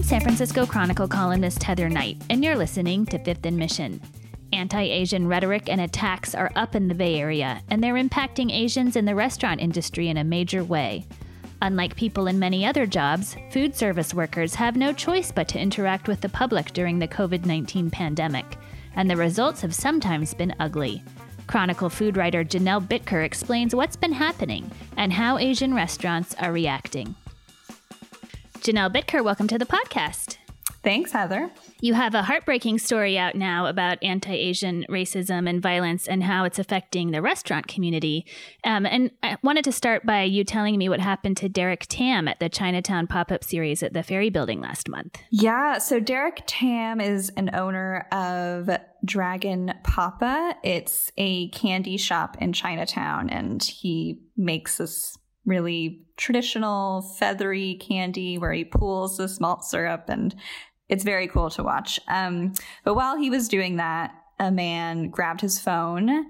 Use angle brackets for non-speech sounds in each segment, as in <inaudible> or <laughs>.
I'm San Francisco Chronicle columnist Heather Knight, and you're listening to Fifth and Mission. Anti Asian rhetoric and attacks are up in the Bay Area, and they're impacting Asians in the restaurant industry in a major way. Unlike people in many other jobs, food service workers have no choice but to interact with the public during the COVID 19 pandemic, and the results have sometimes been ugly. Chronicle food writer Janelle Bitker explains what's been happening and how Asian restaurants are reacting. Janelle Bitker, welcome to the podcast. Thanks, Heather. You have a heartbreaking story out now about anti Asian racism and violence and how it's affecting the restaurant community. Um, and I wanted to start by you telling me what happened to Derek Tam at the Chinatown pop up series at the Ferry Building last month. Yeah, so Derek Tam is an owner of Dragon Papa. It's a candy shop in Chinatown, and he makes this really traditional feathery candy where he pulls this malt syrup and it's very cool to watch. Um, but while he was doing that, a man grabbed his phone,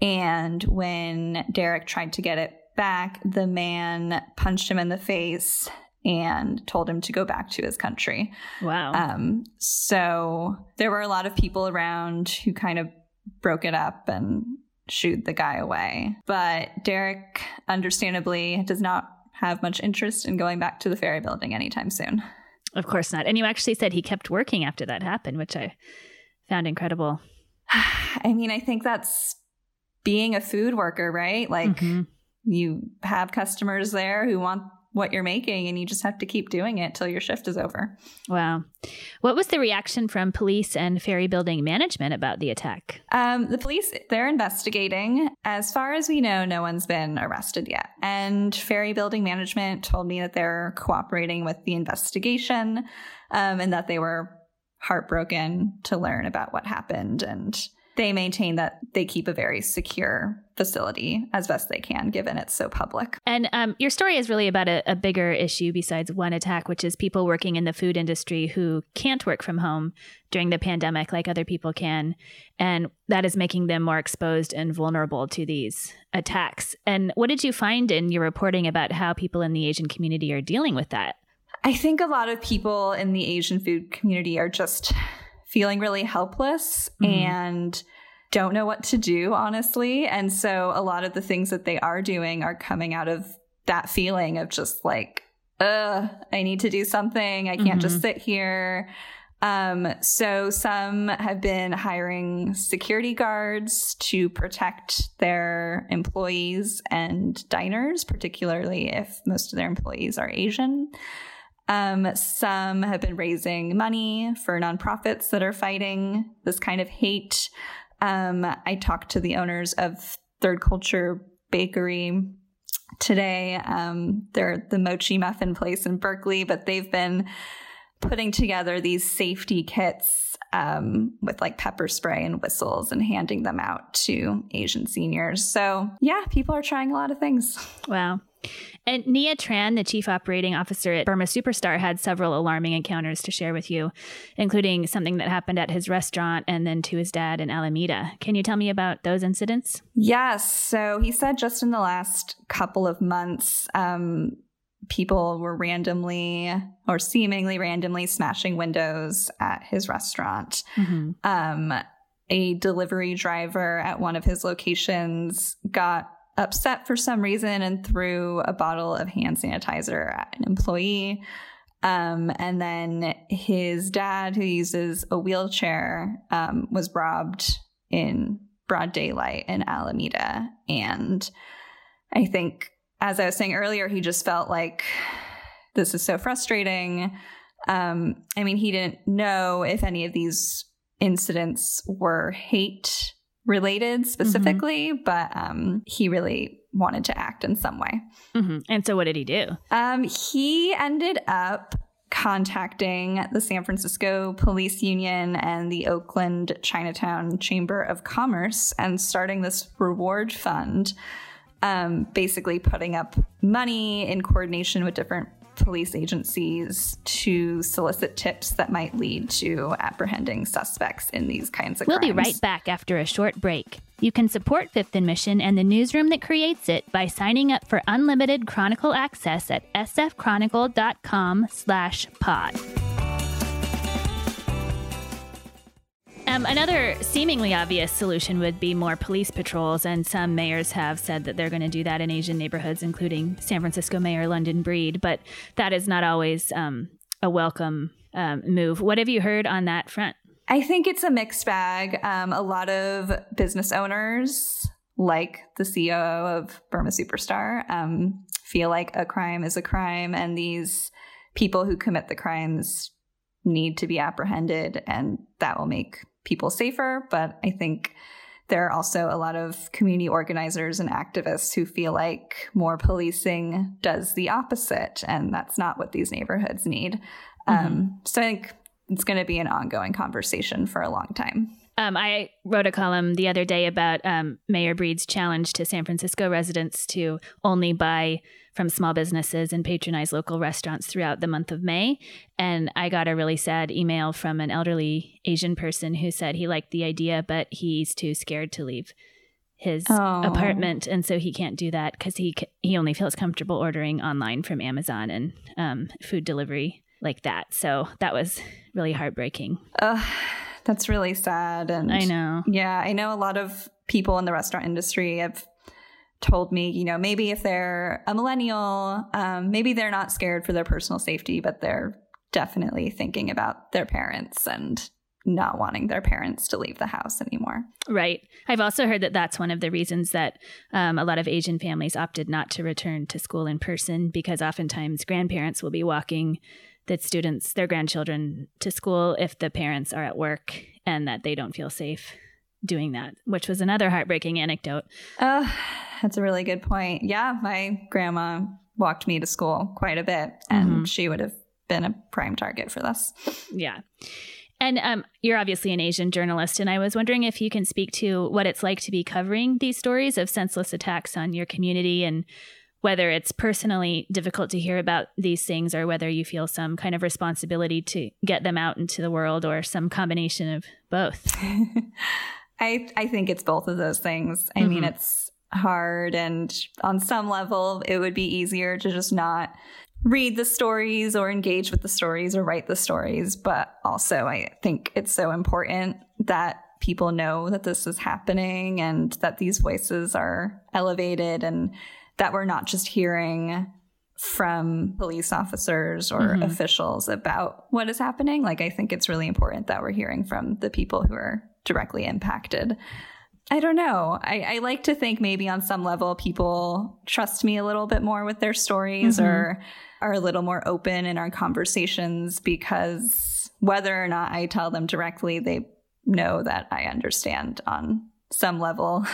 and when Derek tried to get it back, the man punched him in the face and told him to go back to his country. Wow. Um, so there were a lot of people around who kind of broke it up and shooed the guy away. But Derek, understandably, does not have much interest in going back to the ferry building anytime soon. Of course not. And you actually said he kept working after that happened, which I found incredible. <sighs> I mean, I think that's being a food worker, right? Like mm-hmm. you have customers there who want what you're making and you just have to keep doing it till your shift is over. Wow. What was the reaction from police and ferry building management about the attack? Um, the police, they're investigating. As far as we know, no one's been arrested yet. And ferry building management told me that they're cooperating with the investigation um, and that they were heartbroken to learn about what happened and they maintain that they keep a very secure facility as best they can, given it's so public. And um, your story is really about a, a, bigger issue besides one attack, which is people working in the food industry who can't work from home during the pandemic like other people can. And that is making them more exposed and vulnerable to these attacks. And what did you find in your reporting about how people in the Asian community are dealing with that? I think a lot of people in the Asian food community are just feeling really helpless mm-hmm. and don't know what to do, honestly. And so a lot of the things that they are doing are coming out of that feeling of just like, ugh, I need to do something. I can't mm-hmm. just sit here. Um, so some have been hiring security guards to protect their employees and diners, particularly if most of their employees are Asian. Um, some have been raising money for nonprofits that are fighting this kind of hate. Um, I talked to the owners of Third Culture Bakery today. Um, they're the mochi muffin place in Berkeley, but they've been putting together these safety kits um, with like pepper spray and whistles and handing them out to Asian seniors. So, yeah, people are trying a lot of things. Wow. And Nia Tran, the chief operating officer at Burma Superstar, had several alarming encounters to share with you, including something that happened at his restaurant and then to his dad in Alameda. Can you tell me about those incidents? Yes. So he said just in the last couple of months, um, people were randomly or seemingly randomly smashing windows at his restaurant. Mm-hmm. Um, a delivery driver at one of his locations got upset for some reason and threw a bottle of hand sanitizer at an employee. Um, and then his dad, who uses a wheelchair, um, was robbed in broad daylight in Alameda. And I think, as I was saying earlier, he just felt like this is so frustrating. Um, I mean, he didn't know if any of these incidents were hate related mm-hmm. specifically, mm-hmm. but um, he really wanted to act in some way. Mm-hmm. And so, what did he do? Um, he ended up contacting the San Francisco Police Union and the Oakland Chinatown Chamber of Commerce and starting this reward fund. Um, basically, putting up money in coordination with different police agencies to solicit tips that might lead to apprehending suspects in these kinds of we'll crimes. We'll be right back after a short break. You can support Fifth and Mission and the newsroom that creates it by signing up for unlimited Chronicle access at sfchronicle.com slash pod. Um, another seemingly obvious solution would be more police patrols, and some mayors have said that they're going to do that in Asian neighborhoods, including San Francisco Mayor London Breed. But that is not always um, a welcome um, move. What have you heard on that front? I think it's a mixed bag. Um, a lot of business owners, like the CEO of Burma Superstar, um, feel like a crime is a crime, and these people who commit the crimes need to be apprehended, and that will make people safer. But I think there are also a lot of community organizers and activists who feel like more policing does the opposite, and that's not what these neighborhoods need. Mm-hmm. Um, so I think it's going to be an ongoing conversation for a long time. Um, I wrote a column the other day about um, Mayor Breed's challenge to San Francisco residents to only buy from small businesses and patronize local restaurants throughout the month of May. And I got a really sad email from an elderly Asian person who said he liked the idea, but he's too scared to leave his oh. apartment, and so he can't do that because he he only feels comfortable ordering online from Amazon and um, food delivery like that. So that was really heartbreaking. Uh, that's really sad. And I know. Yeah, I know a lot of people in the restaurant industry have told me, you know, maybe if they're a millennial, um, maybe they're not scared for their personal safety, but they're definitely thinking about their parents and not wanting their parents to leave the house anymore. Right. I've also heard that that's one of the reasons that um, a lot of Asian families opted not to return to school in person because oftentimes grandparents will be walking the students, their grandchildren, to school if the parents are at work and that they don't feel safe doing that, which was another heartbreaking anecdote. Uh, that's a really good point. Yeah, my grandma walked me to school quite a bit, and mm-hmm. she would have been a prime target for this. Yeah. And um, you're obviously an Asian journalist, and I was wondering if you can speak to what it's like to be covering these stories of senseless attacks on your community and whether it's personally difficult to hear about these things or whether you feel some kind of responsibility to get them out into the world or some combination of both. <laughs> I I think it's both of those things. I mm-hmm. mean, it's hard and on some level it would be easier to just not read the stories or engage with the stories or write the stories, but also I think it's so important that people know that this is happening and that these voices are elevated and that we're not just hearing from police officers or mm-hmm. officials about what is happening. Like, I think it's really important that we're hearing from the people who are directly impacted. I don't know. I, I like to think maybe on some level people trust me a little bit more with their stories mm-hmm. or are a little more open in our conversations because whether or not I tell them directly, they know that I understand on some level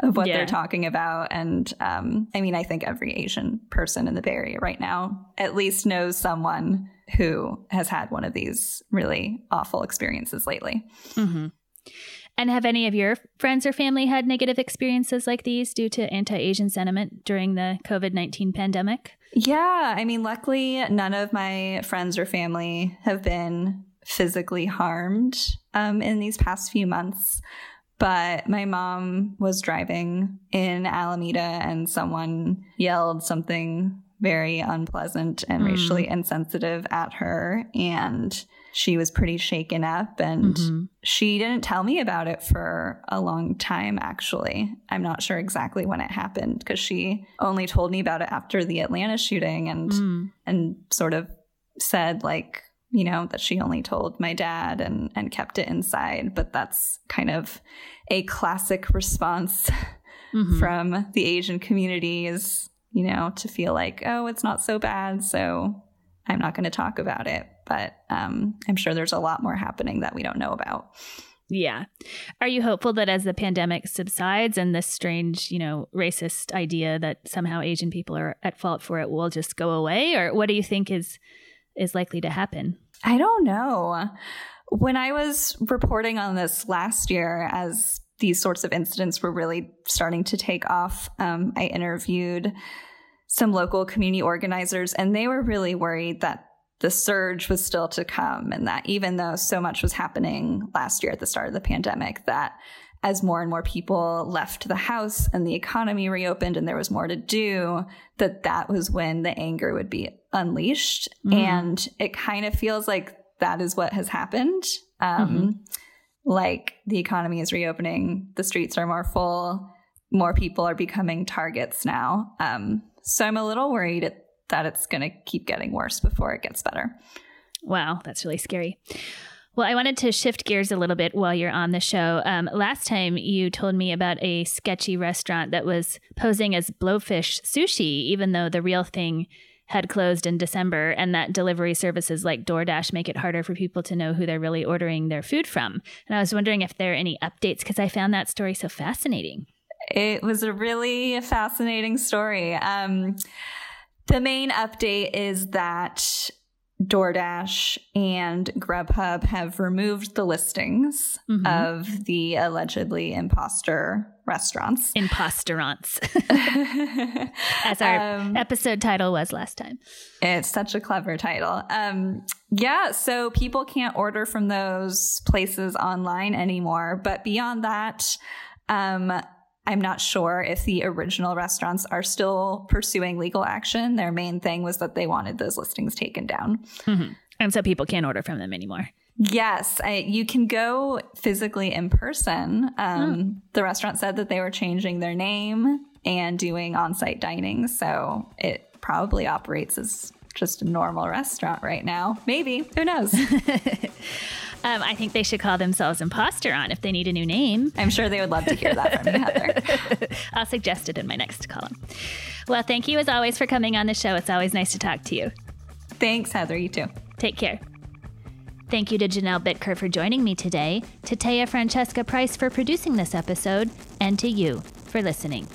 of what yeah. they're talking about. And um, I mean, I think every Asian person in the Bay Area right now at least knows someone who has had one of these really awful experiences lately. Mm-hmm. And have any of your friends or family had negative experiences like these due to anti Asian sentiment during the COVID 19 pandemic? Yeah. I mean, luckily, none of my friends or family have been physically harmed um, in these past few months. But my mom was driving in Alameda and someone yelled something very unpleasant and mm. racially insensitive at her. And she was pretty shaken up and mm-hmm. she didn't tell me about it for a long time actually i'm not sure exactly when it happened because she only told me about it after the atlanta shooting and mm. and sort of said like you know, that she only told my dad and, and kept it inside. But that's kind of a classic response mm-hmm. from the Asian communities, you know, to feel like, oh, it's not so bad. So I'm not going to talk about it. But um, I'm sure there's a lot more happening that we don't know about. Yeah. Are you hopeful that as the pandemic subsides and this strange, you know, racist idea that somehow Asian people are at fault for it will just go away? Or what do you think is is likely to happen? I don't know. When I was reporting on this last year, as these sorts of incidents were really starting to take off, um, I interviewed some local community organizers, and they were really worried that the surge was still to come, and that even though so much was happening last year at the start of the pandemic, that as more and more people left the house and the economy reopened and there was more to do, that that was when the anger would be unleashed. Mm. And it kind of feels like that is what has happened. Um, mm-hmm. like the economy is reopening, the streets are more full, more people are becoming targets now. Um, so I'm a little worried that it's going to keep getting worse before it gets better. Wow, that's really scary. Well, I wanted to shift gears a little bit while you're on the show. Um, last time you told me about a sketchy restaurant that was posing as Blowfish Sushi, even though the real thing had closed in December, and that delivery services like DoorDash make it harder for people to know who they're really ordering their food from. And I was wondering if there are any updates because I found that story so fascinating. It was a really fascinating story. Um, the main update is that DoorDash and Grubhub have removed the listings mm-hmm. of the allegedly imposter restaurants. Imposterants, <laughs> as our um, episode title was last time. It's such a clever title. Um, yeah, so people can't order from those places online anymore. But beyond that, um, I'm not sure if the original restaurants are still pursuing legal action. Their main thing was that they wanted those listings taken down. Mm-hmm. And so people can't order from them anymore. Yes, I, you can go physically in person. Um, oh. The restaurant said that they were changing their name and doing on site dining. So it probably operates as just a normal restaurant right now. Maybe. Who knows? <laughs> Um, I think they should call themselves Imposteron if they need a new name. I'm sure they would love to hear that from you, Heather. <laughs> I'll suggest it in my next column. Well, thank you as always for coming on the show. It's always nice to talk to you. Thanks, Heather. You too. Take care. Thank you to Janelle Bitker for joining me today, to Taya Francesca Price for producing this episode, and to you for listening.